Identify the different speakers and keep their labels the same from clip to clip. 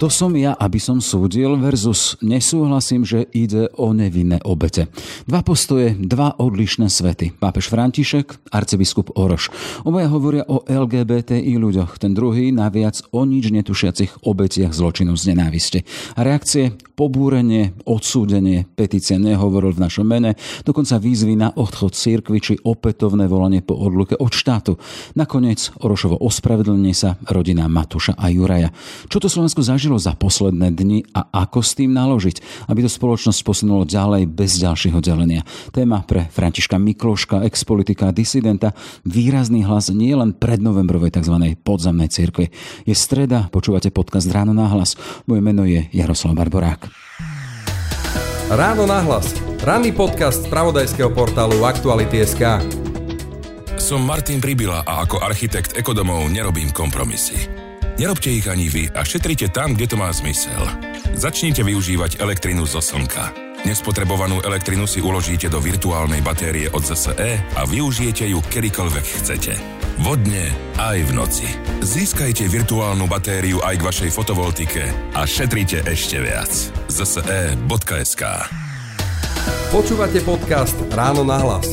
Speaker 1: Kto som ja, aby som súdil versus nesúhlasím, že ide o nevinné obete. Dva postoje, dva odlišné svety. Pápež František, arcibiskup Oroš. Obaja hovoria o LGBTI ľuďoch, ten druhý naviac o nič netušiacich obetiach zločinu z nenáviste. A reakcie pobúrenie, odsúdenie, petícia nehovoril v našom mene, dokonca výzvy na odchod cirkvi či opätovné volanie po odluke od štátu. Nakoniec Orošovo ospravedlnenie sa rodina Matúša a Juraja. Čo to Slovensko zažilo zažilo za posledné dni a ako s tým naložiť, aby to spoločnosť posunulo ďalej bez ďalšieho delenia. Téma pre Františka Mikloška, expolitika a disidenta, výrazný hlas nie len pred novembrovej tzv. podzemnej cirkvi. Je streda, počúvate podcast Ráno na hlas. Moje meno je Jaroslav Barborák.
Speaker 2: Ráno na hlas. Ranný podcast z pravodajského portálu Aktuality.sk.
Speaker 3: Som Martin Pribila a ako architekt ekodomov nerobím kompromisy. Nerobte ich ani vy a šetrite tam, kde to má zmysel. Začnite využívať elektrinu zo slnka. Nespotrebovanú elektrinu si uložíte do virtuálnej batérie od ZSE a využijete ju kedykoľvek chcete. Vodne aj v noci. Získajte virtuálnu batériu aj k vašej fotovoltike a šetrite ešte viac. zse.sk
Speaker 2: Počúvate podcast Ráno na hlas.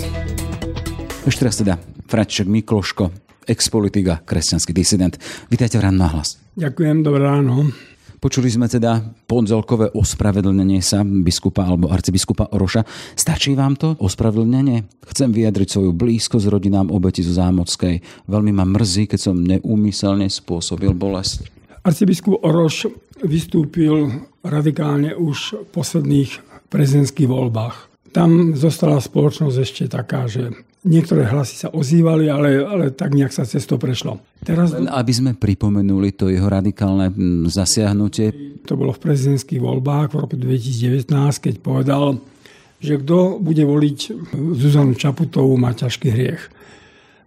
Speaker 1: Ešte raz teda František Mikloško, expolitika, kresťanský disident. Vítajte v ráno na hlas.
Speaker 4: Ďakujem, dobré ráno.
Speaker 1: Počuli sme teda pondelkové ospravedlnenie sa biskupa alebo arcibiskupa Oroša. Stačí vám to ospravedlnenie? Chcem vyjadriť svoju blízkosť rodinám obeti zo Zámockej. Veľmi ma mrzí, keď som neúmyselne spôsobil bolesť.
Speaker 4: Arcibiskup Oroš vystúpil radikálne už v posledných prezidentských voľbách. Tam zostala spoločnosť ešte taká, že Niektoré hlasy sa ozývali, ale, ale tak nejak sa cez to prešlo.
Speaker 1: Teraz... Len aby sme pripomenuli to jeho radikálne zasiahnutie.
Speaker 4: To bolo v prezidentských voľbách v roku 2019, keď povedal, že kto bude voliť Zuzanu Čaputovú, má ťažký hriech.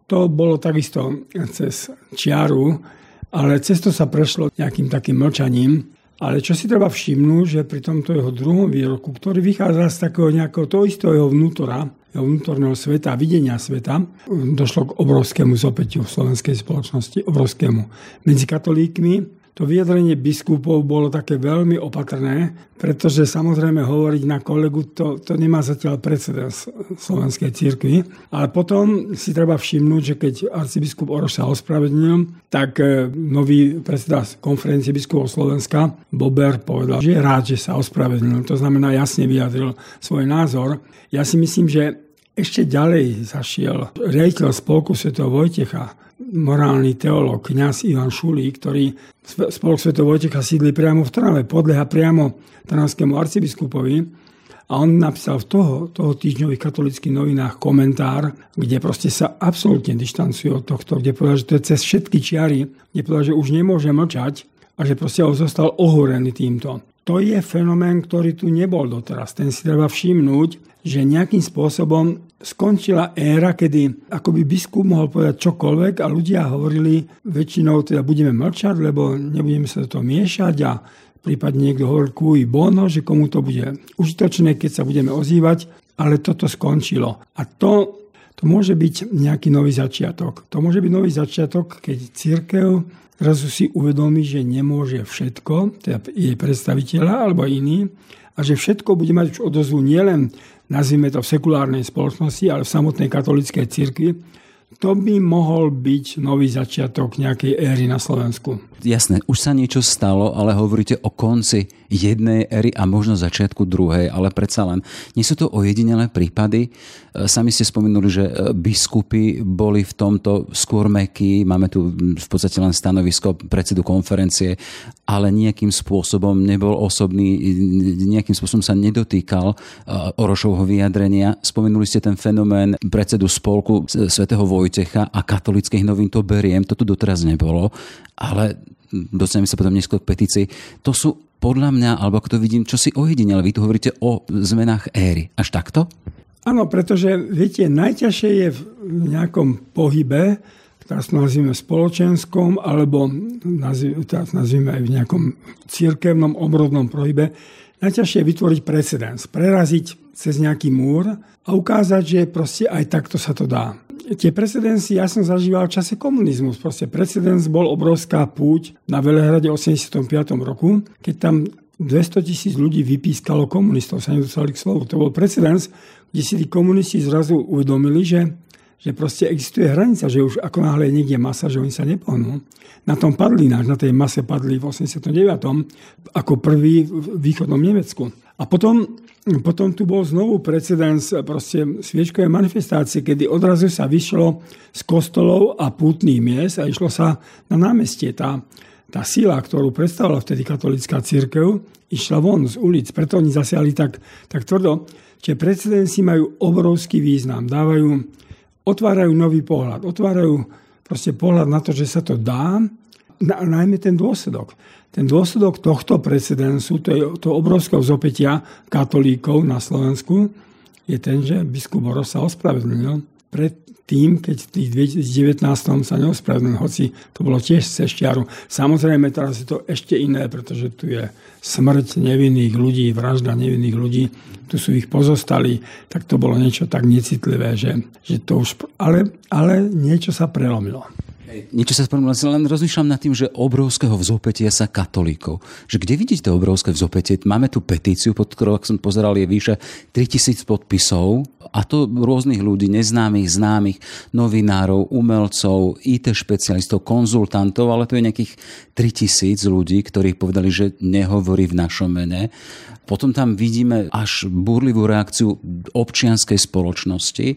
Speaker 4: To bolo takisto cez čiaru, ale cesto sa prešlo nejakým takým mlčaním. Ale čo si treba všimnúť, že pri tomto jeho druhom výroku, ktorý vychádza z takého nejakého toho istého vnútora, vnútorného sveta, videnia sveta, došlo k obrovskému zopetiu v slovenskej spoločnosti, obrovskému. Medzi katolíkmi to vyjadrenie biskupov bolo také veľmi opatrné, pretože samozrejme hovoriť na kolegu, to, to nemá zatiaľ precedens slovenskej církvy. Ale potom si treba všimnúť, že keď arcibiskup Oroš sa ospravedlnil, tak e, nový predseda konferencie biskupov Slovenska, Bober, povedal, že je rád, že sa ospravedlnil. To znamená, jasne vyjadril svoj názor. Ja si myslím, že ešte ďalej zašiel riaditeľ spolku Sv. Vojtecha, morálny teológ, kňaz Ivan Šulí, ktorý spolok Sv. Vojtecha sídli priamo v Trnave, podľa priamo trnavskému arcibiskupovi. A on napísal v toho, toho týždňových katolických novinách komentár, kde proste sa absolútne dištancuje od tohto, kde povedal, že to je cez všetky čiary, kde povedal, že už nemôže mlčať a že proste on zostal ohorený týmto. To je fenomén, ktorý tu nebol doteraz. Ten si treba všimnúť, že nejakým spôsobom skončila éra, kedy akoby biskup mohol povedať čokoľvek a ľudia hovorili väčšinou teda budeme mlčať, lebo nebudeme sa do toho miešať a prípadne niekto hovoril kúj bono, že komu to bude užitočné, keď sa budeme ozývať, ale toto skončilo. A to, to môže byť nejaký nový začiatok. To môže byť nový začiatok, keď církev zrazu si uvedomí, že nemôže všetko, teda jej predstaviteľa alebo iný, a že všetko bude mať už odozvu nielen nazvime to v sekulárnej spoločnosti, ale v samotnej katolíckej cirkvi, to by mohol byť nový začiatok nejakej éry na Slovensku.
Speaker 1: Jasné, už sa niečo stalo, ale hovoríte o konci jednej éry a možno začiatku druhej, ale predsa len. Nie sú to ojedinelé prípady. E, sami ste spomenuli, že e, biskupy boli v tomto skôr mekí. Máme tu v podstate len stanovisko predsedu konferencie, ale nejakým spôsobom nebol osobný, nejakým spôsobom sa nedotýkal e, Orošovho vyjadrenia. Spomenuli ste ten fenomén predsedu spolku svätého Vojtecha a katolických novín to beriem. To tu doteraz nebolo, ale dostaneme sa potom neskôr k petícii. To sú podľa mňa, alebo ako to vidím, čo si ojedinele. Vy tu hovoríte o zmenách éry. Až takto?
Speaker 4: Áno, pretože viete, najťažšie je v nejakom pohybe, teraz nazvime spoločenskom, alebo teraz nazvime aj v nejakom církevnom obrodnom pohybe, najťažšie je vytvoriť precedens, preraziť cez nejaký múr a ukázať, že proste aj takto sa to dá. Tie precedenci ja som zažíval v čase komunizmus. Proste precedens bol obrovská púť na Velehrade 85. roku, keď tam 200 tisíc ľudí vypískalo komunistov, sa nedostali k slovu. To bol precedens, kde si tí komunisti zrazu uvedomili, že že proste existuje hranica, že už ako náhle je niekde masa, že oni sa nepohnú. Na tom padli náš, na tej mase padli v 89. ako prvý v východnom Nemecku. A potom, potom tu bol znovu precedens proste sviečkové manifestácie, kedy odrazu sa vyšlo z kostolov a pútných miest a išlo sa na námestie. Tá, tá sila, ktorú predstavovala vtedy katolická církev, išla von z ulic. Preto oni zasiali tak, tak tvrdo. Čiže precedenci majú obrovský význam. Dávajú otvárajú nový pohľad. Otvárajú proste pohľad na to, že sa to dá, na, najmä ten dôsledok. Ten dôsledok tohto precedensu, to je to obrovského zopetia katolíkov na Slovensku, je ten, že biskup Boros sa ospravedlnil pred tým, keď v tých 2019 sa neospravedlnil, hoci to bolo tiež cez štiaru. Samozrejme, teraz je to ešte iné, pretože tu je smrť nevinných ľudí, vražda nevinných ľudí, tu sú ich pozostali, tak to bolo niečo tak necitlivé, že, že to už... Ale, ale niečo sa prelomilo.
Speaker 1: Niečo sa spomínam, len rozmýšľam nad tým, že obrovského vzopetia sa katolíkov. Že kde vidíte obrovské vzopetie? Máme tu petíciu, pod ktorou, ak som pozeral, je vyše 3000 podpisov a to rôznych ľudí, neznámych, známych, novinárov, umelcov, IT špecialistov, konzultantov, ale to je nejakých 3000 ľudí, ktorí povedali, že nehovorí v našom mene. Potom tam vidíme až burlivú reakciu občianskej spoločnosti,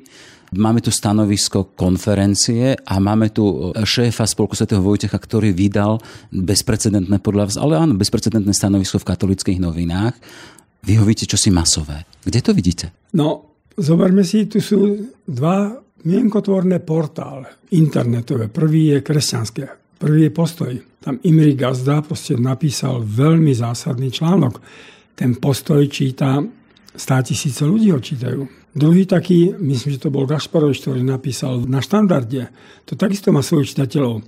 Speaker 1: Máme tu stanovisko konferencie a máme tu šéfa Spolku svätého Vojtecha, ktorý vydal bezprecedentné podľa vás, ale áno, bezprecedentné stanovisko v katolických novinách. Vy ho vidíte čosi masové. Kde to vidíte?
Speaker 4: No, zoberme si, tu sú dva mienkotvorné portály internetové. Prvý je kresťanské, prvý je postoj. Tam Imri Gazda proste napísal veľmi zásadný článok. Ten postoj číta, stá tisíce ľudí ho čítajú Druhý taký, myslím, že to bol Gašparovič, ktorý napísal na štandarde. To takisto má svojich čitateľov.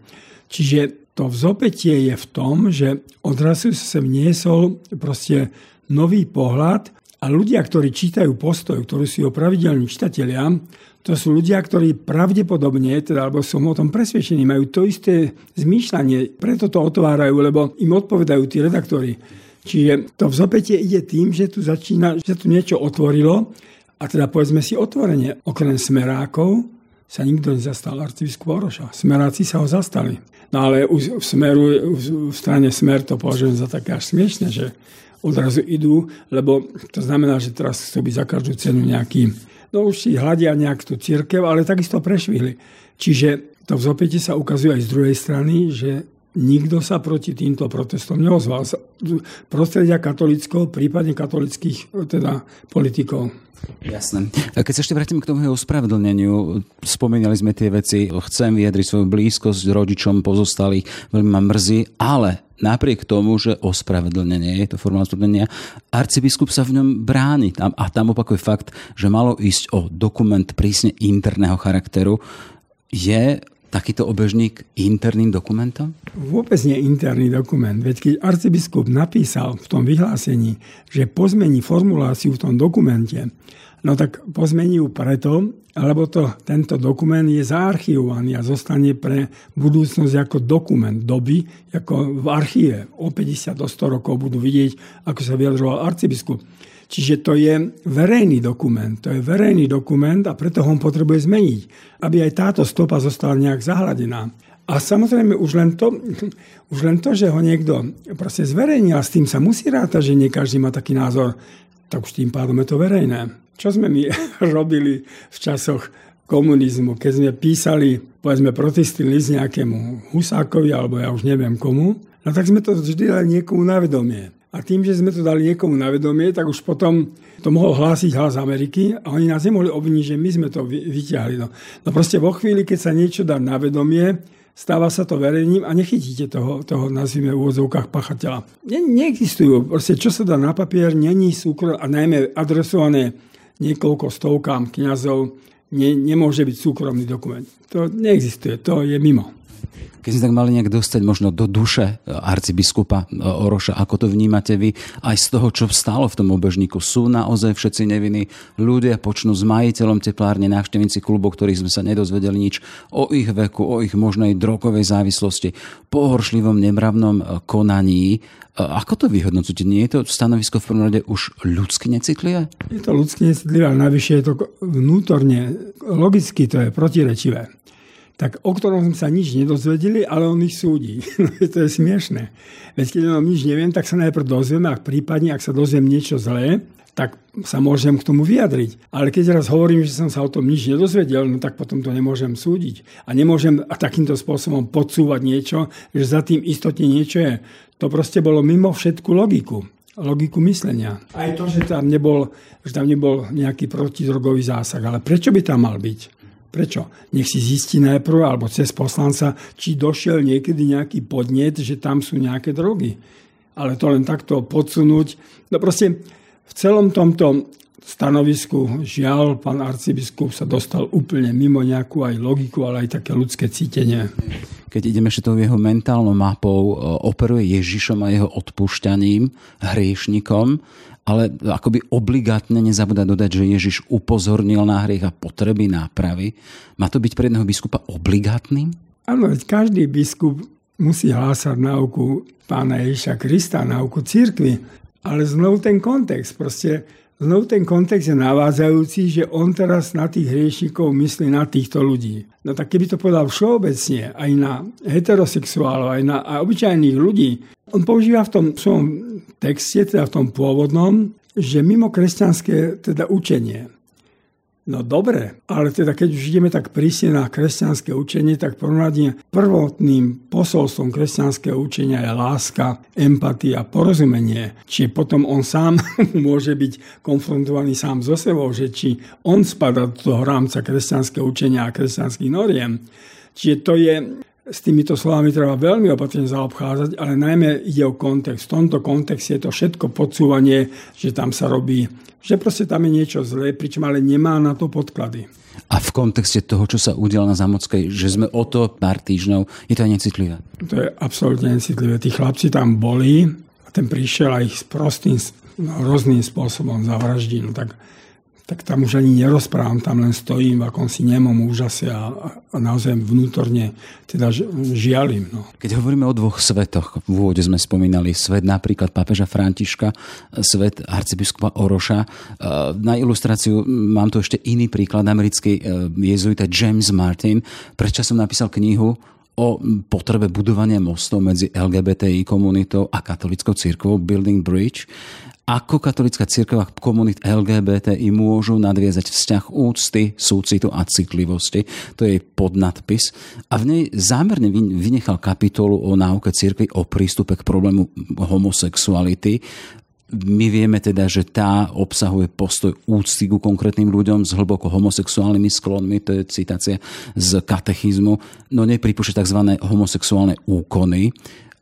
Speaker 4: Čiže to vzopetie je v tom, že odrazu sa sem niesol proste nový pohľad a ľudia, ktorí čítajú postoj, ktorí sú pravidelní čitatelia, to sú ľudia, ktorí pravdepodobne, teda, alebo som o tom presvedčený, majú to isté zmýšľanie, preto to otvárajú, lebo im odpovedajú tí redaktori. Čiže to vzopetie ide tým, že tu začína, že tu niečo otvorilo a teda povedzme si otvorene, okrem smerákov sa nikto nezastal arcibiskup Oroša. Smeráci sa ho zastali. No ale v, smeru, v strane smer to považujem za také až smiešne, že odrazu idú, lebo to znamená, že teraz chcú byť za každú cenu nejaký, no už si hľadia nejak tú církev, ale takisto prešvihli. Čiže to v zopete sa ukazuje aj z druhej strany, že nikto sa proti týmto protestom neozval. Prostredia katolického, prípadne katolických teda politikov.
Speaker 1: Jasné. Keď sa ešte vrátim k tomu ospravedlneniu, spomínali sme tie veci, chcem vyjadriť svoju blízkosť rodičom pozostalých, veľmi ma mrzí, ale napriek tomu, že ospravedlnenie je to forma ospravedlnenia, arcibiskup sa v ňom bráni. A tam opakuje fakt, že malo ísť o dokument prísne interného charakteru. Je takýto obežník interným dokumentom?
Speaker 4: Vôbec nie interný dokument. Veď keď arcibiskup napísal v tom vyhlásení, že pozmení formuláciu v tom dokumente, no tak pozmení ju preto, lebo to, tento dokument je zaarchivovaný a zostane pre budúcnosť ako dokument doby, ako v archíve. O 50 do 100 rokov budú vidieť, ako sa vyjadroval arcibiskup. Čiže to je verejný dokument. To je verejný dokument a preto ho potrebuje zmeniť, aby aj táto stopa zostala nejak zahladená. A samozrejme už len to, už len to že ho niekto proste zverejnil a s tým sa musí rátať, že nie každý má taký názor, tak už tým pádom je to verejné. Čo sme my robili v časoch komunizmu, keď sme písali, povedzme, protestný list nejakému Husákovi, alebo ja už neviem komu, no tak sme to vždy dali niekomu na vedomie. A tým, že sme to dali niekomu na vedomie, tak už potom to mohol hlásiť hlas Ameriky a oni nás nemohli obviniť, že my sme to vyťahli. No, no proste vo chvíli, keď sa niečo dá na vedomie, stáva sa to verejným a nechytíte toho, toho nazvime v úvodzovkách pachateľa. Ne, neexistujú. Proste, čo sa dá na papier, není súkromné a najmä adresované niekoľko stovkám kňazov, ne, nemôže byť súkromný dokument. To neexistuje, to je mimo.
Speaker 1: Keď sme tak mali nejak dostať možno do duše e, arcibiskupa e, Oroša, ako to vnímate vy, aj z toho, čo stálo v tom obežníku, sú naozaj všetci nevinní, ľudia počnú s majiteľom teplárne, návštevníci klubov, ktorých sme sa nedozvedeli nič o ich veku, o ich možnej drogovej závislosti, pohoršlivom, nemravnom e, konaní. Ako to vyhodnocujete? Nie je to stanovisko v prvom rade už ľudsky necitlivé?
Speaker 4: Je to ľudsky necitlivé, ale navyše je to vnútorne, logicky to je protirečivé tak o ktorom sme sa nič nedozvedeli, ale on ich súdi. No, to je smiešné. Veď keď o nič neviem, tak sa najprv dozviem, ak prípadne, ak sa dozviem niečo zlé, tak sa môžem k tomu vyjadriť. Ale keď raz hovorím, že som sa o tom nič nedozvedel, no tak potom to nemôžem súdiť. A nemôžem takýmto spôsobom podsúvať niečo, že za tým istotne niečo je. To proste bolo mimo všetku logiku logiku myslenia. Aj to, že tam nebol, že tam nebol nejaký protidrogový zásah. Ale prečo by tam mal byť? Prečo? Nech si zistí najprv, alebo cez poslanca, či došiel niekedy nejaký podnet, že tam sú nejaké drogy. Ale to len takto podsunúť. No proste v celom tomto stanovisku žiaľ, pán arcibiskup sa dostal úplne mimo nejakú aj logiku, ale aj také ľudské cítenie.
Speaker 1: Keď ideme ešte tou jeho mentálnou mapou, e, operuje Ježišom a jeho odpúšťaním, hriešnikom ale akoby obligátne nezabúda dodať, že Ježiš upozornil na hriech a potreby nápravy. Má to byť pre jedného biskupa obligátnym?
Speaker 4: Áno, každý biskup musí hlásať náuku pána Ježiša Krista, náuku církvy. Ale znovu ten kontext, proste Znovu ten kontext je navádzajúci, že on teraz na tých hriešnikov myslí na týchto ľudí. No tak keby to povedal všeobecne, aj na heterosexuálov, aj na aj obyčajných ľudí, on používa v tom svojom texte, teda v tom pôvodnom, že mimo kresťanské teda učenie. No dobre, ale teda keď už ideme tak prísne na kresťanské učenie, tak prvoradne prvotným posolstvom kresťanského učenia je láska, empatia, porozumenie. Či potom on sám môže byť konfrontovaný sám so sebou, že či on spada do toho rámca kresťanského učenia a kresťanských noriem. Čiže to je s týmito slovami treba veľmi opatrne zaobchádzať, ale najmä ide o kontext. V tomto kontexte je to všetko podsúvanie, že tam sa robí, že proste tam je niečo zlé, pričom ale nemá na to podklady.
Speaker 1: A v kontexte toho, čo sa udial na Zamockej, že sme o to pár týždňov, je to aj necitlivé?
Speaker 4: To je absolútne necitlivé. Tí chlapci tam boli a ten prišiel a ich prostým, no, rôznym spôsobom zavraždil. Tak tak tam už ani nerozprávam, tam len stojím v akomsi nemom úžase a, a naozaj vnútorne teda žialim. No.
Speaker 1: Keď hovoríme o dvoch svetoch, v úvode sme spomínali svet napríklad pápeža Františka, svet arcibiskupa Oroša. E, na ilustráciu mám tu ešte iný príklad, americký e, jezuita James Martin. Predčasom napísal knihu o potrebe budovania mostov medzi LGBTI komunitou a katolickou církvou Building Bridge ako katolická církev a komunit LGBTI môžu nadviezať vzťah úcty, súcitu a citlivosti. To je podnadpis. A v nej zámerne vynechal kapitolu o náuke církvy o prístupe k problému homosexuality. My vieme teda, že tá obsahuje postoj úcty ku konkrétnym ľuďom s hlboko homosexuálnymi sklonmi, to je citácia z katechizmu, no nepripúšťa tzv. homosexuálne úkony.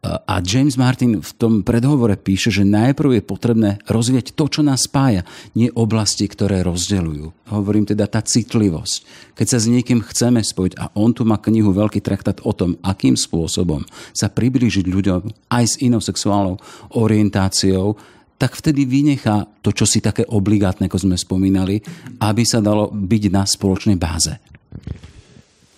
Speaker 1: A James Martin v tom predhovore píše, že najprv je potrebné rozvieť to, čo nás spája, nie oblasti, ktoré rozdeľujú. Hovorím teda tá citlivosť. Keď sa s niekým chceme spojiť, a on tu má knihu Veľký traktát o tom, akým spôsobom sa priblížiť ľuďom aj s inou sexuálnou orientáciou, tak vtedy vynechá to, čo si také obligátne, ako sme spomínali, aby sa dalo byť na spoločnej báze.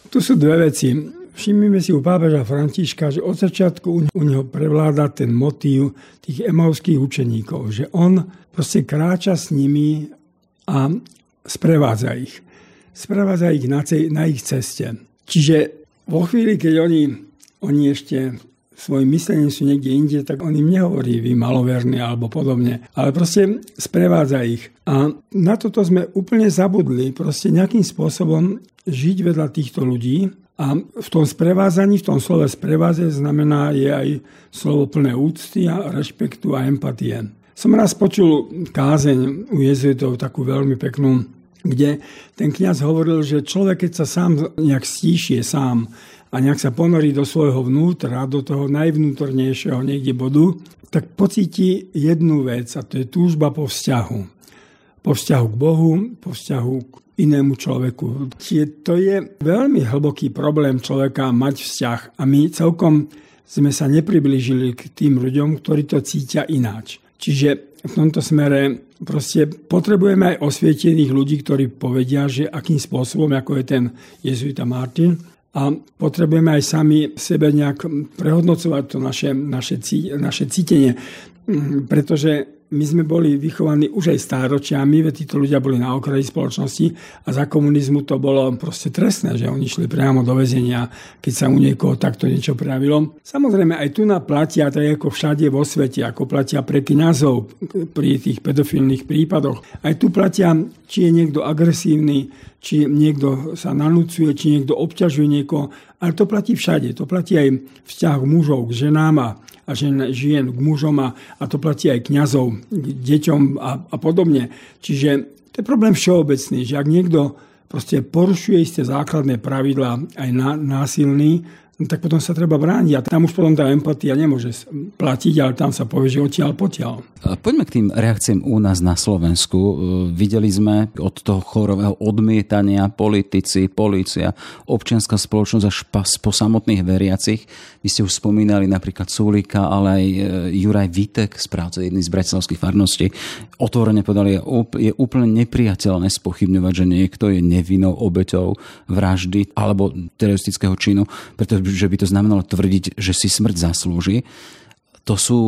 Speaker 4: Tu sú dve veci Všimnime si u pápeža Františka, že od začiatku u neho prevláda ten motív tých emauských učeníkov, že on proste kráča s nimi a sprevádza ich. Sprevádza ich na, cej, na ich ceste. Čiže vo chvíli, keď oni, oni ešte svojim myslením sú niekde inde, tak on im nehovorí vy maloverní alebo podobne, ale proste sprevádza ich. A na toto sme úplne zabudli, proste nejakým spôsobom žiť vedľa týchto ľudí a v tom sprevázaní, v tom slove spreváze znamená je aj slovo plné úcty a rešpektu a empatie. Som raz počul kázeň u jezuitov takú veľmi peknú, kde ten kňaz hovoril, že človek, keď sa sám nejak stíšie sám a nejak sa ponorí do svojho vnútra, do toho najvnútornejšieho niekde bodu, tak pocíti jednu vec a to je túžba po vzťahu. Po vzťahu k Bohu, po vzťahu k inému človeku. Čiže to je veľmi hlboký problém človeka mať vzťah a my celkom sme sa nepriblížili k tým ľuďom, ktorí to cítia ináč. Čiže v tomto smere proste potrebujeme aj osvietených ľudí, ktorí povedia, že akým spôsobom, ako je ten jezuita Martin, a potrebujeme aj sami sebe nejak prehodnocovať to naše, naše, naše cítenie, pretože my sme boli vychovaní už aj stáročiami, veď títo ľudia boli na okraji spoločnosti a za komunizmu to bolo proste trestné, že oni šli priamo do väzenia, keď sa u niekoho takto niečo prejavilo. Samozrejme aj tu platia, tak ako všade vo svete, ako platia pre kňazov pri tých pedofilných prípadoch. Aj tu platia, či je niekto agresívny, či niekto sa nanúcuje, či niekto obťažuje niekoho. Ale to platí všade. To platí aj vzťah mužov k ženám a žen, žien k mužom a, a to platí aj kňazov k deťom a, a podobne. Čiže to je problém všeobecný, že ak niekto proste porušuje isté základné pravidlá aj násilný, no tak potom sa treba brániť. A tam už potom tá empatia nemôže platiť, ale tam sa povie, že odtiaľ potiaľ.
Speaker 1: Poďme k tým reakciám u nás na Slovensku. E, videli sme od toho chorového odmietania politici, policia, občianská spoločnosť až po samotných veriacich. Vy ste už spomínali napríklad Sulika, ale aj e, Juraj Vitek, správca jedný z bratislavských farností, otvorene povedali, je úplne nepriateľné spochybňovať, že niekto je nevinnou obeťou vraždy alebo teroristického činu, pretože že by to znamenalo tvrdiť, že si smrť zaslúži. To sú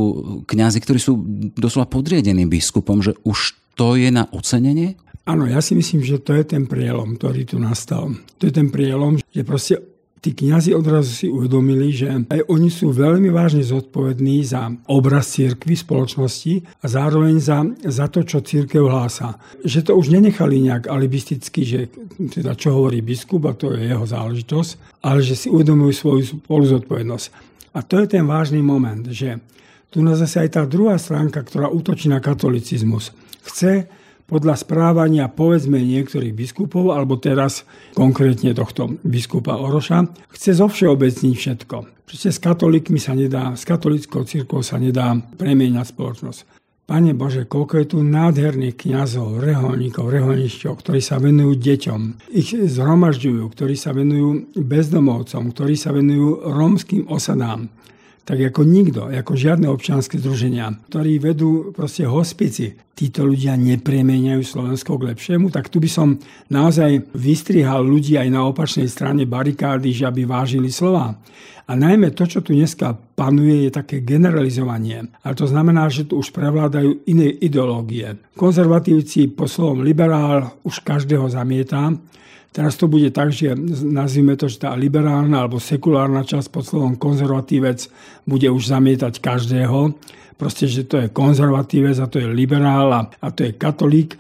Speaker 1: kňazi, ktorí sú doslova podriadení biskupom, že už to je na ocenenie?
Speaker 4: Áno, ja si myslím, že to je ten prielom, ktorý tu nastal. To je ten prielom, že proste tí kniazy odrazu si uvedomili, že aj oni sú veľmi vážne zodpovední za obraz cirkvy spoločnosti a zároveň za, za to, čo církev hlása. Že to už nenechali nejak alibisticky, že teda čo hovorí biskup a to je jeho záležitosť, ale že si uvedomujú svoju spoluzodpovednosť. A to je ten vážny moment, že tu nás zase aj tá druhá stránka, ktorá útočí na katolicizmus. Chce podľa správania povedzme niektorých biskupov, alebo teraz konkrétne tohto biskupa Oroša, chce zovšeobecniť všetko. Proste s katolíkmi sa nedá, s katolickou církou sa nedá premieňať spoločnosť. Pane Bože, koľko je tu nádherných kňazov, reholníkov, reholnišťov, ktorí sa venujú deťom, ich zhromažďujú, ktorí sa venujú bezdomovcom, ktorí sa venujú rómskym osadám tak ako nikto, ako žiadne občianske združenia, ktorí vedú proste hospici, títo ľudia nepremeniajú Slovensko k lepšiemu, tak tu by som naozaj vystrihal ľudí aj na opačnej strane barikády, že aby vážili slova. A najmä to, čo tu dneska panuje, je také generalizovanie. Ale to znamená, že tu už prevládajú iné ideológie. Konzervatívci po slovom liberál už každého zamieta, Teraz to bude tak, že nazvime to, že tá liberálna alebo sekulárna časť pod slovom konzervatívec bude už zamietať každého. Proste, že to je konzervatívec a to je liberál a, a to je katolík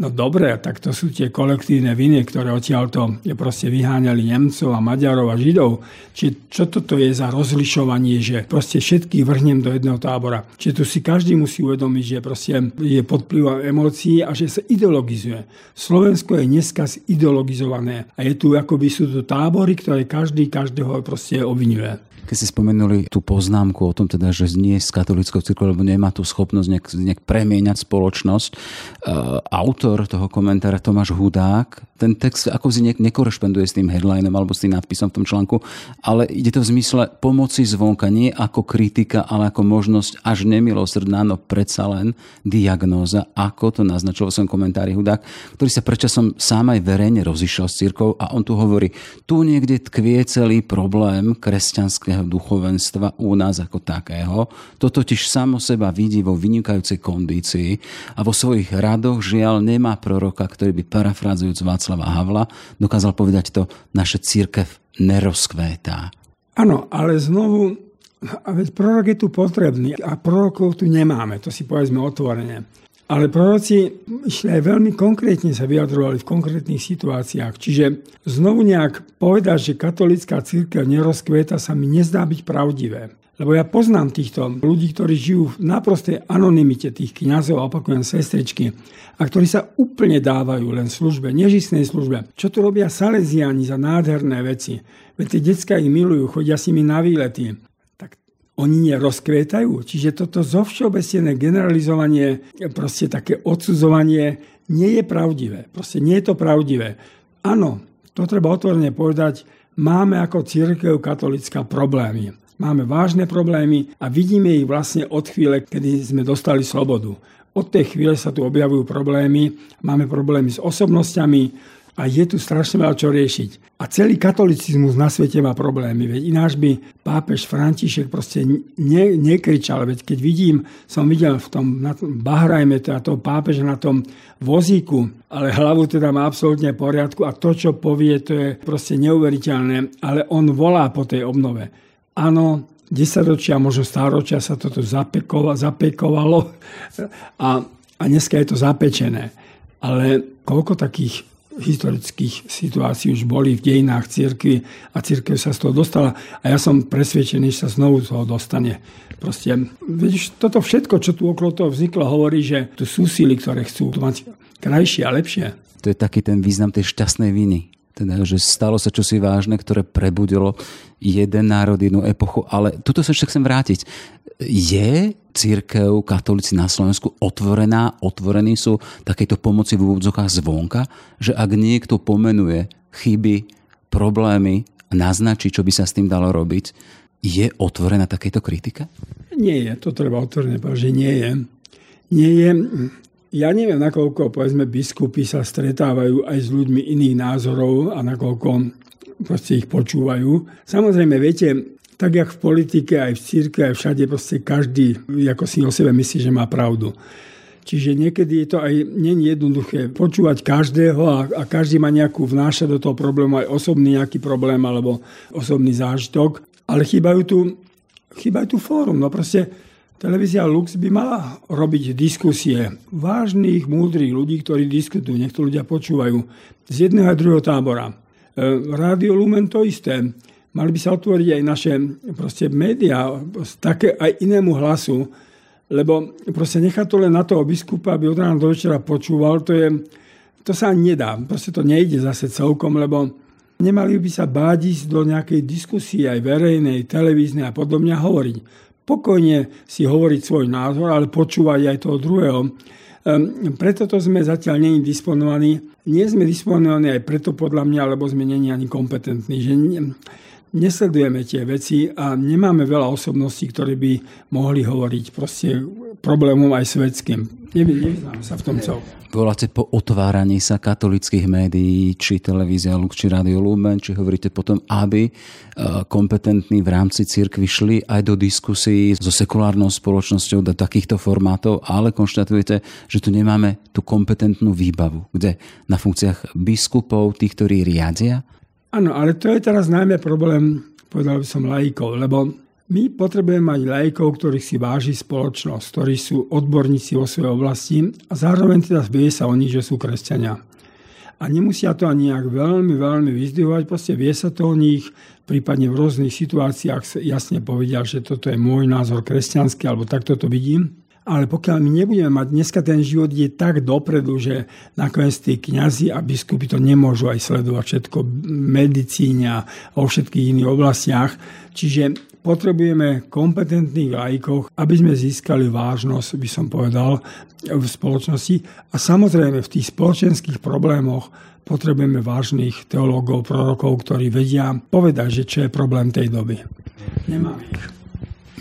Speaker 4: No dobre, tak to sú tie kolektívne viny, ktoré odtiaľto proste vyháňali Nemcov a Maďarov a Židov. Čiže čo toto je za rozlišovanie, že proste všetkých vrhnem do jedného tábora. Čiže tu si každý musí uvedomiť, že proste je pod vplyvom emócií a že sa ideologizuje. Slovensko je dneska ideologizované a je tu akoby sú tu tábory, ktoré každý každého proste obvinuje.
Speaker 1: Keď ste spomenuli tú poznámku o tom, teda, že nie je s katolickou cirkvou, lebo nemá tú schopnosť nejak, nejak premieňať spoločnosť, uh, autor toho komentára Tomáš Hudák, ten text ako si ne, nekorešpenduje s tým headlinom alebo s tým nadpisom v tom článku, ale ide to v zmysle pomoci zvonka, nie ako kritika, ale ako možnosť až nemilosrdná, no predsa len diagnóza, ako to naznačil v svojom komentári Hudák, ktorý sa prečasom sám aj verejne rozišiel s církou a on tu hovorí, tu niekde tkvie celý problém kresťanského duchovenstva u nás ako takého. To totiž samo seba vidí vo vynikajúcej kondícii a vo svojich radoch žiaľ nemá proroka, ktorý by parafrázujúc Václava Havla dokázal povedať to, naše církev nerozkvétá.
Speaker 4: Áno, ale znovu, a veď prorok je tu potrebný a prorokov tu nemáme, to si povedzme otvorene. Ale proroci išli aj veľmi konkrétne sa vyjadrovali v konkrétnych situáciách. Čiže znovu nejak povedať, že katolická církev nerozkvieta sa mi nezdá byť pravdivé. Lebo ja poznám týchto ľudí, ktorí žijú v naprostej anonimite tých kňazov, opakujem sestričky, a ktorí sa úplne dávajú len službe, nežistnej službe. Čo tu robia Salesiani za nádherné veci? Veď tie detská ich milujú, chodia s nimi na výlety oni nerozkvietajú. Čiže toto zovšeobecnené generalizovanie, proste také odsudzovanie nie je pravdivé. Proste nie je to pravdivé. Áno, to treba otvorene povedať, máme ako církev katolická problémy. Máme vážne problémy a vidíme ich vlastne od chvíle, kedy sme dostali slobodu. Od tej chvíle sa tu objavujú problémy, máme problémy s osobnosťami, a je tu strašne veľa čo riešiť. A celý katolicizmus na svete má problémy. Veď ináč by pápež František proste ne, nekričal. Veď keď vidím, som videl v tom, na tom Bahrajme, teda toho pápeža na tom vozíku, ale hlavu teda má absolútne v poriadku a to, čo povie, to je proste neuveriteľné. Ale on volá po tej obnove. Áno, desaťročia, možno stáročia sa toto zapekovalo, zapekovalo a, a dneska je to zapečené. Ale koľko takých historických situácií už boli v dejinách cirkvi a cirkev sa z toho dostala a ja som presvedčený, že sa znovu z toho dostane. Proste, vidíš, toto všetko, čo tu okolo toho vzniklo, hovorí, že tu sú síly, ktoré chcú mať krajšie a lepšie.
Speaker 1: To je taký ten význam tej šťastnej viny. Teda, že stalo sa čosi vážne, ktoré prebudilo jeden národ, jednu epochu. Ale tuto sa ešte chcem vrátiť. Je církev, katolíci na Slovensku otvorená, otvorení sú takéto pomoci v úvodzokách zvonka, že ak niekto pomenuje chyby, problémy naznačí, čo by sa s tým dalo robiť, je otvorená takéto kritika?
Speaker 4: Nie je, to treba otvorene povedať, že nie je. Nie je. Ja neviem, nakoľko povedzme biskupy sa stretávajú aj s ľuďmi iných názorov a nakoľko proste ich počúvajú. Samozrejme, viete, tak jak v politike, aj v círke, aj všade, proste každý ako si o sebe myslí, že má pravdu. Čiže niekedy je to aj není jednoduché počúvať každého a, a každý má nejakú vnášať do toho problému aj osobný nejaký problém alebo osobný zážitok. Ale chýbajú tu, chýbajú tu fórum. No proste televízia Lux by mala robiť diskusie vážnych, múdrych ľudí, ktorí diskutujú, nech to ľudia počúvajú z jedného a druhého tábora. E, Rádio Lumen to isté. Mali by sa otvoriť aj naše proste médiá, také aj inému hlasu, lebo proste nechať to len na toho biskupa, aby od rána do večera počúval, to, je, to sa nedá. Proste to nejde zase celkom, lebo nemali by sa báť ísť do nejakej diskusie aj verejnej, televíznej a podobne hovoriť. Pokojne si hovoriť svoj názor, ale počúvať aj toho druhého. Um, preto to sme zatiaľ není disponovaní. Nie sme disponovaní aj preto podľa mňa, lebo sme není ani kompetentní. Že nesledujeme tie veci a nemáme veľa osobností, ktoré by mohli hovoriť proste problémom aj svetským. Nevyznám sa v tom celom.
Speaker 1: Voláte po otváraní sa katolických médií, či televízia Lux, či Radio Lumen, či hovoríte potom, aby e, kompetentní v rámci cirkvi šli aj do diskusí so sekulárnou spoločnosťou do takýchto formátov, ale konštatujete, že tu nemáme tú kompetentnú výbavu, kde na funkciách biskupov, tých, ktorí riadia,
Speaker 4: Áno, ale to je teraz najmä problém, povedal by som, laikov, lebo my potrebujeme mať lajkov, ktorých si váži spoločnosť, ktorí sú odborníci vo svojej oblasti a zároveň teda vie sa o nich, že sú kresťania. A nemusia to ani nejak veľmi, veľmi vyzdvihovať, proste vie sa to o nich, prípadne v rôznych situáciách jasne povedia, že toto je môj názor kresťanský, alebo takto to vidím. Ale pokiaľ my nebudeme mať, dneska ten život je tak dopredu, že nakoniec tí kňazi a biskupy to nemôžu aj sledovať všetko medicíne a vo všetkých iných oblastiach. Čiže potrebujeme kompetentných lajkov, aby sme získali vážnosť, by som povedal, v spoločnosti. A samozrejme v tých spoločenských problémoch potrebujeme vážnych teológov, prorokov, ktorí vedia povedať, že čo je problém tej doby. Nemáme ich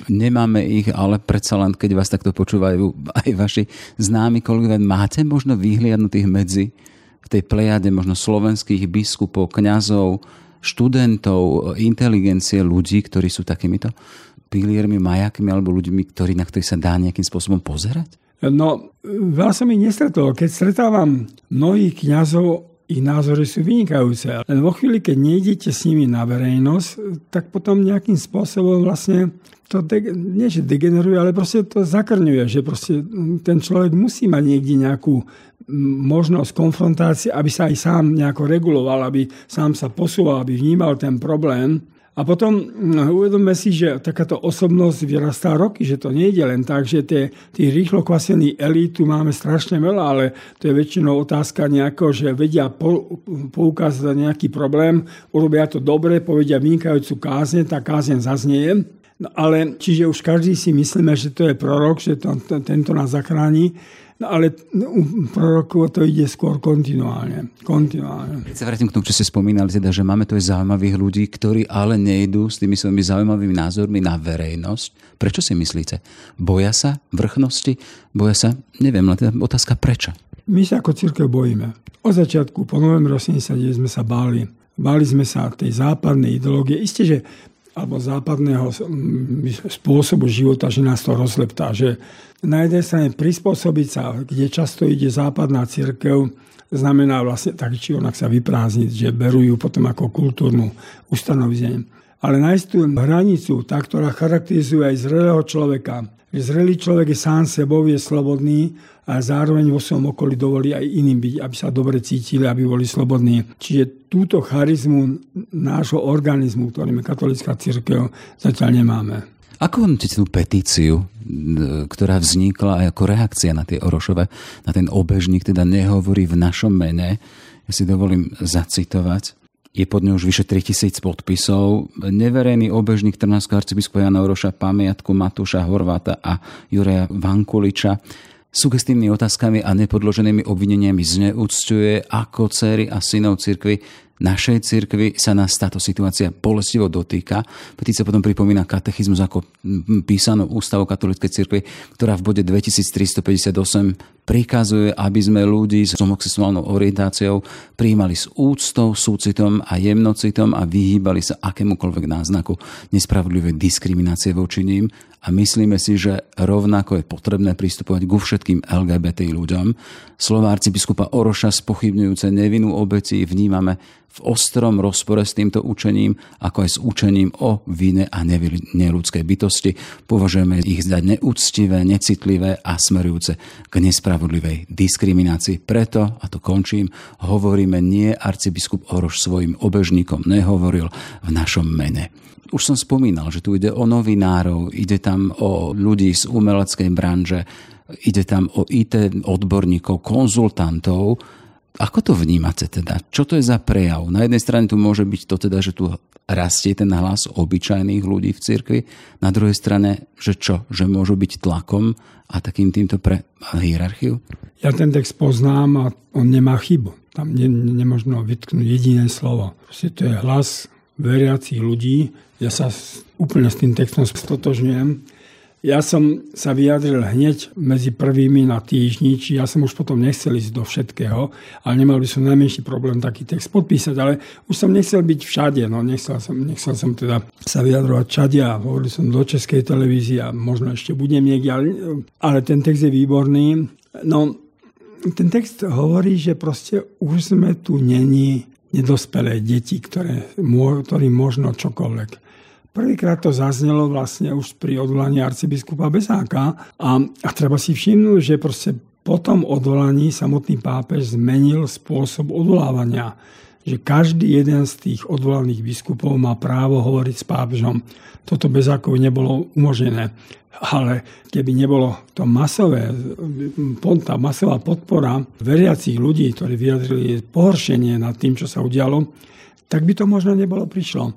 Speaker 1: nemáme ich, ale predsa len, keď vás takto počúvajú aj vaši známi kolegovia, máte možno vyhliadnutých medzi v tej plejade možno slovenských biskupov, kňazov, študentov, inteligencie, ľudí, ktorí sú takýmito piliermi, majakmi alebo ľuďmi, ktorí, na ktorých sa dá nejakým spôsobom pozerať?
Speaker 4: No, veľa som ich nestretol. Keď stretávam mnohých kňazov, ich názory sú vynikajúce. Len vo chvíli, keď nejdete s nimi na verejnosť, tak potom nejakým spôsobom vlastne to de- nie, že degeneruje, ale proste to zakrňuje, že proste ten človek musí mať niekde nejakú možnosť konfrontácie, aby sa aj sám nejako reguloval, aby sám sa posúval, aby vnímal ten problém. A potom no, uvedomme si, že takáto osobnosť vyrastá roky, že to nie je len tak, že tie, tých rýchlo kvasených elít máme strašne veľa, ale to je väčšinou otázka nejako, že vedia poukázať na nejaký problém, urobia to dobre, povedia vynikajúcu kázne, tá kázne zaznieje No ale čiže už každý si myslíme, že to je prorok, že to, tento nás zachráni. No ale u prorokov to ide skôr kontinuálne. kontinuálne.
Speaker 1: Keď sa vrátim k tomu, čo ste spomínali, teda, že máme tu aj zaujímavých ľudí, ktorí ale nejdú s tými svojimi zaujímavými názormi na verejnosť. Prečo si myslíte? Boja sa vrchnosti? Boja sa? Neviem, len teda otázka prečo.
Speaker 4: My sa ako církev bojíme. Od začiatku, po novembri 89 sme sa báli. Báli sme sa tej západnej ideológie. Isté, že alebo západného spôsobu života, že nás to rozleptá. Že na jednej strane prispôsobiť sa, kde často ide západná církev, znamená vlastne tak či onak sa vyprázdniť, že berú ju potom ako kultúrnu ustanovenie. Ale nájsť tú hranicu, tá, ktorá charakterizuje aj zrelého človeka, že zrelý človek je sám sebou, je slobodný a zároveň vo svojom okolí dovolí aj iným byť, aby sa dobre cítili, aby boli slobodní. Čiže túto charizmu nášho organizmu, ktorým je katolická církev, zatiaľ nemáme.
Speaker 1: Ako hodnotíte tú petíciu, ktorá vznikla ako reakcia na tie Orošové, na ten obežník, teda nehovorí v našom mene. Ja si dovolím zacitovať. Je pod ňou už vyše 3000 podpisov. Neverejný obežník Trnavského arcibiskupa Jana Oroša, pamiatku Matúša Horváta a Jureja Vankuliča sugestívnymi otázkami a nepodloženými obvineniami zneúctuje ako céry a synov cirkvy našej cirkvi sa nás táto situácia bolestivo dotýka. Petícia potom pripomína katechizmus ako písanú ústavu katolíckej cirkvi, ktorá v bode 2358 prikazuje, aby sme ľudí s homosexuálnou orientáciou prijímali s úctou, súcitom a jemnocitom a vyhýbali sa akémukoľvek náznaku nespravodlivej diskriminácie voči ním a myslíme si, že rovnako je potrebné pristupovať ku všetkým LGBT ľuďom. Slová arcibiskupa Oroša spochybňujúce nevinú obeti vnímame v ostrom rozpore s týmto učením, ako aj s učením o vine a neludskej bytosti. Považujeme ich za neúctivé, necitlivé a smerujúce k nespravodlivej diskriminácii. Preto, a to končím, hovoríme nie arcibiskup Oroš svojim obežníkom nehovoril v našom mene. Už som spomínal, že tu ide o novinárov, ide tam o ľudí z umeleckej branže, ide tam o IT odborníkov, konzultantov. Ako to vnímate teda? Čo to je za prejav? Na jednej strane tu môže byť to teda, že tu rastie ten hlas obyčajných ľudí v cirkvi, na druhej strane, že čo? Že môžu byť tlakom a takým týmto pre hierarchiu?
Speaker 4: Ja ten text poznám a on nemá chybu. Tam ne, nemožno vytknúť jediné slovo. Proste to je hlas veriacich ľudí. Ja sa úplne s tým textom stotožňujem. Ja som sa vyjadril hneď medzi prvými na týždni, či ja som už potom nechcel ísť do všetkého, ale nemal by som najmenší problém taký text podpísať, ale už som nechcel byť všade, no nechcel som, nechcel som teda sa vyjadrovať všade a hovoril som do Českej televízie a možno ešte budem niekde, ale, ale ten text je výborný. No, ten text hovorí, že proste už sme tu není nedospelé deti, ktoré, ktorým možno čokoľvek. Prvýkrát to zaznelo vlastne už pri odvolaní arcibiskupa Bezáka a, a treba si všimnúť, že proste po tom odvolaní samotný pápež zmenil spôsob odvolávania že každý jeden z tých odvolaných biskupov má právo hovoriť s pápežom. Toto Bezákovi nebolo umožnené. Ale keby nebolo to masové, tá masová podpora veriacich ľudí, ktorí vyjadrili pohoršenie nad tým, čo sa udialo, tak by to možno nebolo prišlo.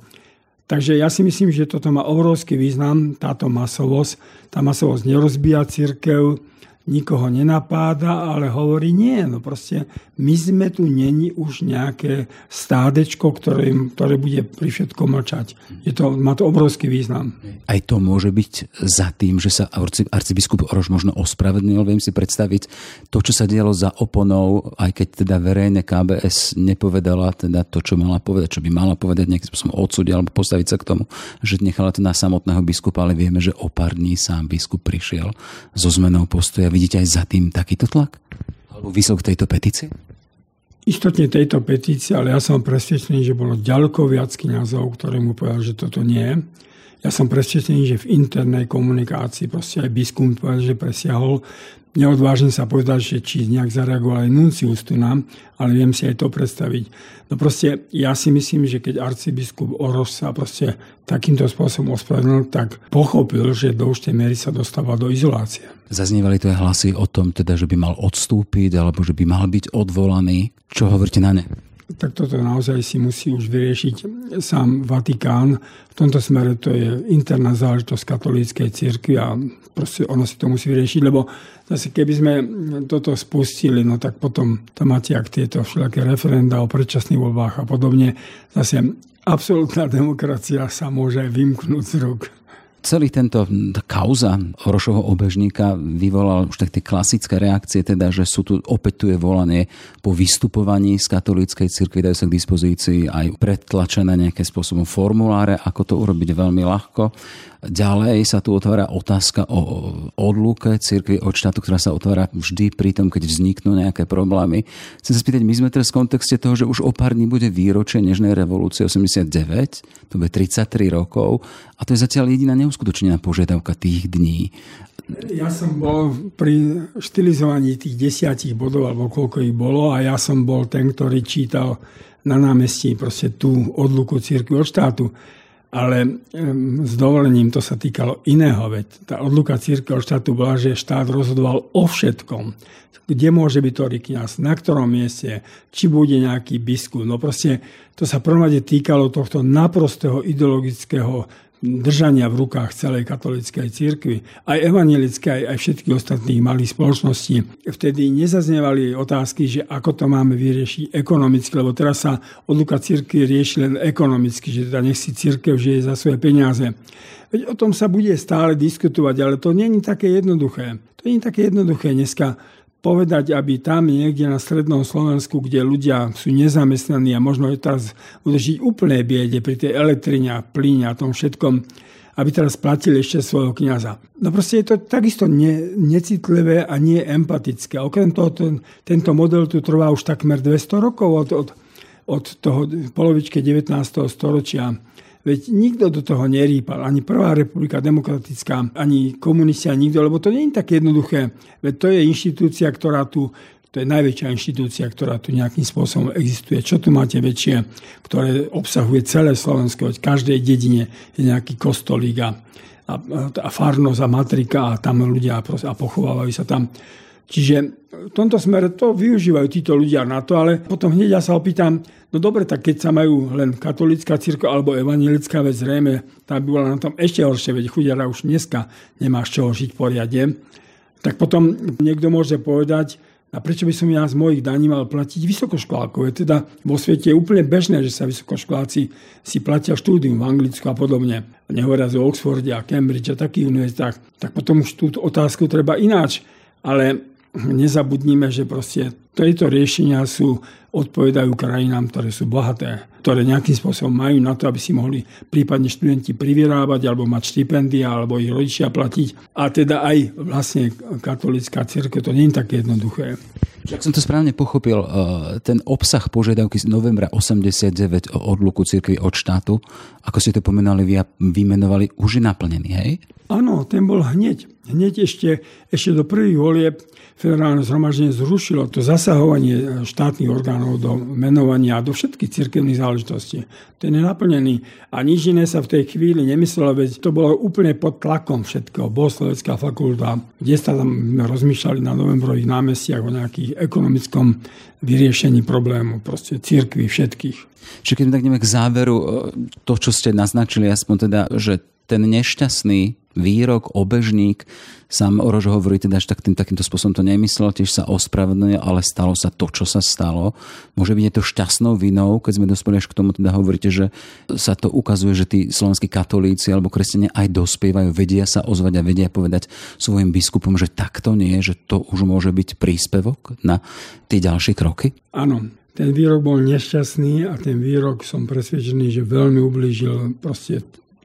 Speaker 4: Takže ja si myslím, že toto má obrovský význam, táto masovosť. Tá masovosť nerozbíja církev, nikoho nenapáda, ale hovorí nie, no proste my sme tu není už nejaké stádečko, ktoré, ktoré bude pri všetkom mlčať. Je to, má to obrovský význam.
Speaker 1: Aj to môže byť za tým, že sa arcibiskup Orož možno ospravedlnil. Viem si predstaviť to, čo sa dialo za oponou, aj keď teda verejne KBS nepovedala teda to, čo mala povedať, čo by mala povedať nejakým spôsobom odsúdiť alebo postaviť sa k tomu, že nechala to na samotného biskupa, ale vieme, že o pár dní sám biskup prišiel so zmenou postoja vidíte aj za tým takýto tlak? Alebo výsledok tejto petície?
Speaker 4: Istotne tejto petície, ale ja som presvedčený, že bolo ďaleko viac kniazov, ktoré mu povedal, že toto nie. Ja som presvedčený, že v internej komunikácii proste aj biskup povedal, že presiahol Neodvážim sa povedať, že či nejak zareagoval aj nuncius tu nám, ale viem si aj to predstaviť. No proste ja si myslím, že keď arcibiskup Oroš sa proste takýmto spôsobom ospravedlnil, tak pochopil, že do určitej miery sa dostáva do izolácie.
Speaker 1: Zaznievali to aj hlasy o tom, teda, že by mal odstúpiť alebo že by mal byť odvolaný. Čo hovoríte na ne?
Speaker 4: Tak toto naozaj si musí už vyriešiť sám Vatikán. V tomto smere to je interná záležitosť katolíckej cirkvi a proste ono si to musí vyriešiť, lebo zase keby sme toto spustili, no tak potom tam máte ak tieto všelijaké referenda o predčasných voľbách a podobne. Zase absolútna demokracia sa môže vymknúť z rúk.
Speaker 1: Celý tento kauza Orošovho obežníka vyvolal už tak tie klasické reakcie, teda, že sú tu opäť tu je volanie po vystupovaní z katolíckej cirkvi, dajú sa k dispozícii aj pretlačené nejaké spôsobom formuláre, ako to urobiť veľmi ľahko. Ďalej sa tu otvára otázka o odluke cirkvi od štátu, ktorá sa otvára vždy pri tom, keď vzniknú nejaké problémy. Chcem sa spýtať, my sme teraz v kontexte toho, že už o pár dní bude výročie Nežnej revolúcie 89, to bude 33 rokov a to je zatiaľ jediná neuskutočnená požiadavka tých dní.
Speaker 4: Ja som bol pri štilizovaní tých desiatich bodov, alebo koľko ich bolo, a ja som bol ten, ktorý čítal na námestí proste tú odluku cirkvi od štátu ale s dovolením to sa týkalo iného, veď tá odluka církev štátu bola, že štát rozhodoval o všetkom. Kde môže byť ktorý kniaz, na ktorom mieste, či bude nejaký biskup. No proste to sa prvom týkalo tohto naprostého ideologického držania v rukách celej katolíckej cirkvi, aj evangelické, aj, aj všetkých ostatných malých spoločností. Vtedy nezaznievali otázky, že ako to máme vyriešiť ekonomicky, lebo teraz sa odluka cirkvi rieši len ekonomicky, že teda nech si cirkev žije za svoje peniaze. Veď o tom sa bude stále diskutovať, ale to je také jednoduché. To je také jednoduché dneska povedať, aby tam niekde na strednom Slovensku, kde ľudia sú nezamestnaní a možno teraz budú žiť úplne biede pri tej elektrine a plyne a tom všetkom, aby teraz platili ešte svojho kniaza. No proste je to takisto ne, necitlivé a nie empatické. Okrem toho, ten, tento model tu trvá už takmer 200 rokov od, od, od toho polovičke 19. storočia. Veď nikto do toho nerýpal, ani Prvá republika demokratická, ani komunisti, ani nikto, lebo to nie je také jednoduché. Veď to je inštitúcia, ktorá tu to je najväčšia inštitúcia, ktorá tu nejakým spôsobom existuje. Čo tu máte väčšie, ktoré obsahuje celé Slovensko, v každej dedine je nejaký kostolík a, a, a farnosť a matrika a tam ľudia a pochovávajú sa tam. Čiže v tomto smere to využívajú títo ľudia na to, ale potom hneď ja sa opýtam, no dobre, tak keď sa majú len katolická církev alebo evangelická vec, zrejme, tá by bola na tom ešte horšie, veď chudiara už dneska nemá z čoho žiť poriadne, tak potom niekto môže povedať, a prečo by som ja z mojich daní mal platiť vysokoškolákov? Je teda vo svete je úplne bežné, že sa vysokoškoláci si platia štúdium v Anglicku a podobne. Nehovoria o Oxforde a Cambridge a takých univerzitách. Tak potom už túto otázku treba ináč. Ale nezabudnime, že proste tieto riešenia sú, odpovedajú krajinám, ktoré sú bohaté, ktoré nejakým spôsobom majú na to, aby si mohli prípadne študenti privyrábať alebo mať štipendia alebo ich rodičia platiť. A teda aj vlastne katolická církev, to nie je také jednoduché.
Speaker 1: Ak som to správne pochopil, eh, ten obsah požiadavky z novembra 89 o odluku cirkvi od štátu, ako ste to pomenali, vymenovali, už je naplnený, hej?
Speaker 4: Áno, ten bol hneď. Hneď ešte, ešte do prvých volieb federálne zhromaždenie zrušilo to zasahovanie štátnych orgánov do menovania do všetkých cirkevných záležitostí. To je nenaplnený. A nič iné sa v tej chvíli nemyslelo, veď to bolo úplne pod tlakom všetkého. Bohoslovecká fakulta, kde sa tam rozmýšľali na novembrových námestiach o nejakých ekonomickom vyriešení problému, proste cirkvi všetkých.
Speaker 1: Čiže keď tak k záveru, e, to, čo ste naznačili, aspoň teda, že ten nešťastný výrok, obežník. Sám Orož hovorí teda, že tak tým, takýmto spôsobom to nemyslel, tiež sa ospravedlňuje, ale stalo sa to, čo sa stalo. Môže byť to šťastnou vinou, keď sme dospeli až k tomu, teda hovoríte, že sa to ukazuje, že tí slovenskí katolíci alebo kresťania aj dospievajú, vedia sa ozvať a vedia povedať svojim biskupom, že takto nie, že to už môže byť príspevok na tie ďalšie kroky?
Speaker 4: Áno, ten výrok bol nešťastný a ten výrok som presvedčený, že veľmi ublížil proste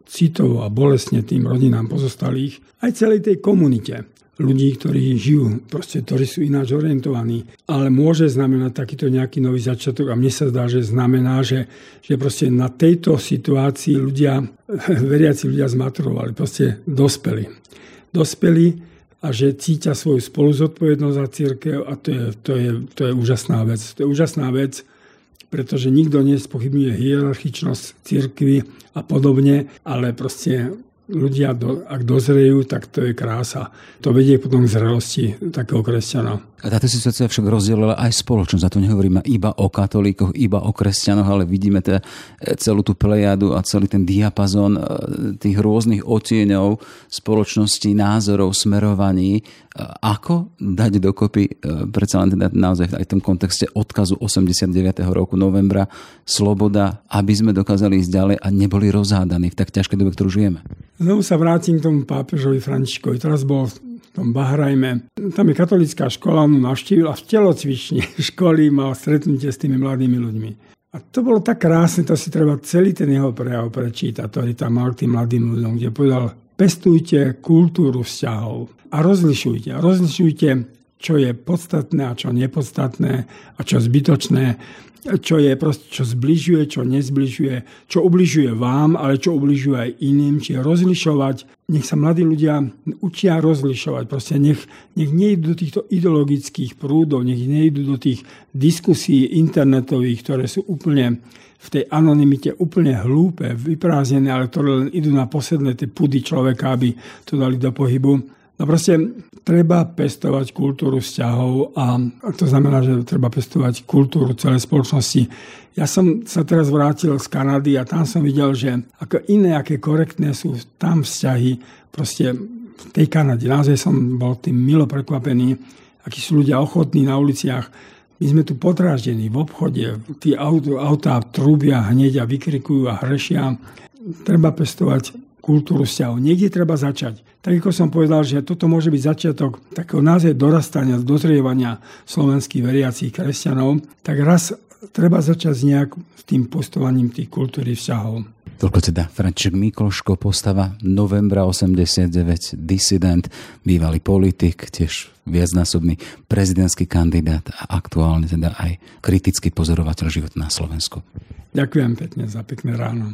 Speaker 4: citovo a bolestne tým rodinám pozostalých, aj celej tej komunite ľudí, ktorí žijú, proste, ktorí sú ináč orientovaní. Ale môže znamenať takýto nejaký nový začiatok a mne sa zdá, že znamená, že, že proste na tejto situácii ľudia, veriaci ľudia zmaturovali, proste dospeli. Dospeli a že cítia svoju spoluzodpovednosť za církev a to je, to, je, to je úžasná vec. To je úžasná vec, pretože nikto nespochybňuje hierarchičnosť cirkvy a podobne, ale proste ľudia, ak dozrejú, tak to je krása. To vedie potom k zrelosti takého kresťana.
Speaker 1: A táto situácia však rozdielila aj spoločnosť. A tu nehovoríme iba o katolíkoch, iba o kresťanoch, ale vidíme teda celú tú plejadu a celý ten diapazon e, tých rôznych otieňov spoločnosti, názorov, smerovaní. E, ako dať dokopy, e, predsa len teda naozaj aj v tom kontexte odkazu 89. roku novembra, sloboda, aby sme dokázali ísť ďalej a neboli rozhádaní v tak ťažkej dobe, ktorú žijeme?
Speaker 4: Znovu sa vrátim k tomu pápežovi Františkovi. Teraz bol tom Bahrajme. Tam je katolická škola, on navštívil a v telocvični školy mal stretnutie s tými mladými ľuďmi. A to bolo tak krásne, to si treba celý ten jeho prejav prečítať, ktorý tam mal k tým mladým ľuďom, kde povedal, pestujte kultúru vzťahov a rozlišujte. Rozlišujte, čo je podstatné a čo nepodstatné a čo zbytočné čo je proste, čo zbližuje, čo nezbližuje, čo ubližuje vám, ale čo ubližuje aj iným, či rozlišovať. Nech sa mladí ľudia učia rozlišovať. Proste nech, nech nejdu do týchto ideologických prúdov, nech nejdu do tých diskusí internetových, ktoré sú úplne v tej anonimite úplne hlúpe, vyprázdnené, ale ktoré len idú na posledné tie pudy človeka, aby to dali do pohybu. No proste treba pestovať kultúru vzťahov a to znamená, že treba pestovať kultúru celej spoločnosti. Ja som sa teraz vrátil z Kanady a tam som videl, že ako iné, aké korektné sú tam vzťahy proste v tej Kanade. Naozaj som bol tým milo prekvapený, akí sú ľudia ochotní na uliciach. My sme tu potráždení v obchode, tí autá trúbia hneď a vykrikujú a hrešia. Treba pestovať kultúru vzťahov. Niekde treba začať. Tak ako som povedal, že toto môže byť začiatok takého naozaj dorastania, dozrievania slovenských veriacich kresťanov, tak raz treba začať s nejak s tým postovaním tých kultúry vzťahov.
Speaker 1: Toľko teda František Mikloško, postava novembra 89, disident, bývalý politik, tiež viacnásobný prezidentský kandidát a aktuálne teda aj kritický pozorovateľ života na Slovensku.
Speaker 4: Ďakujem pekne za pekné ráno.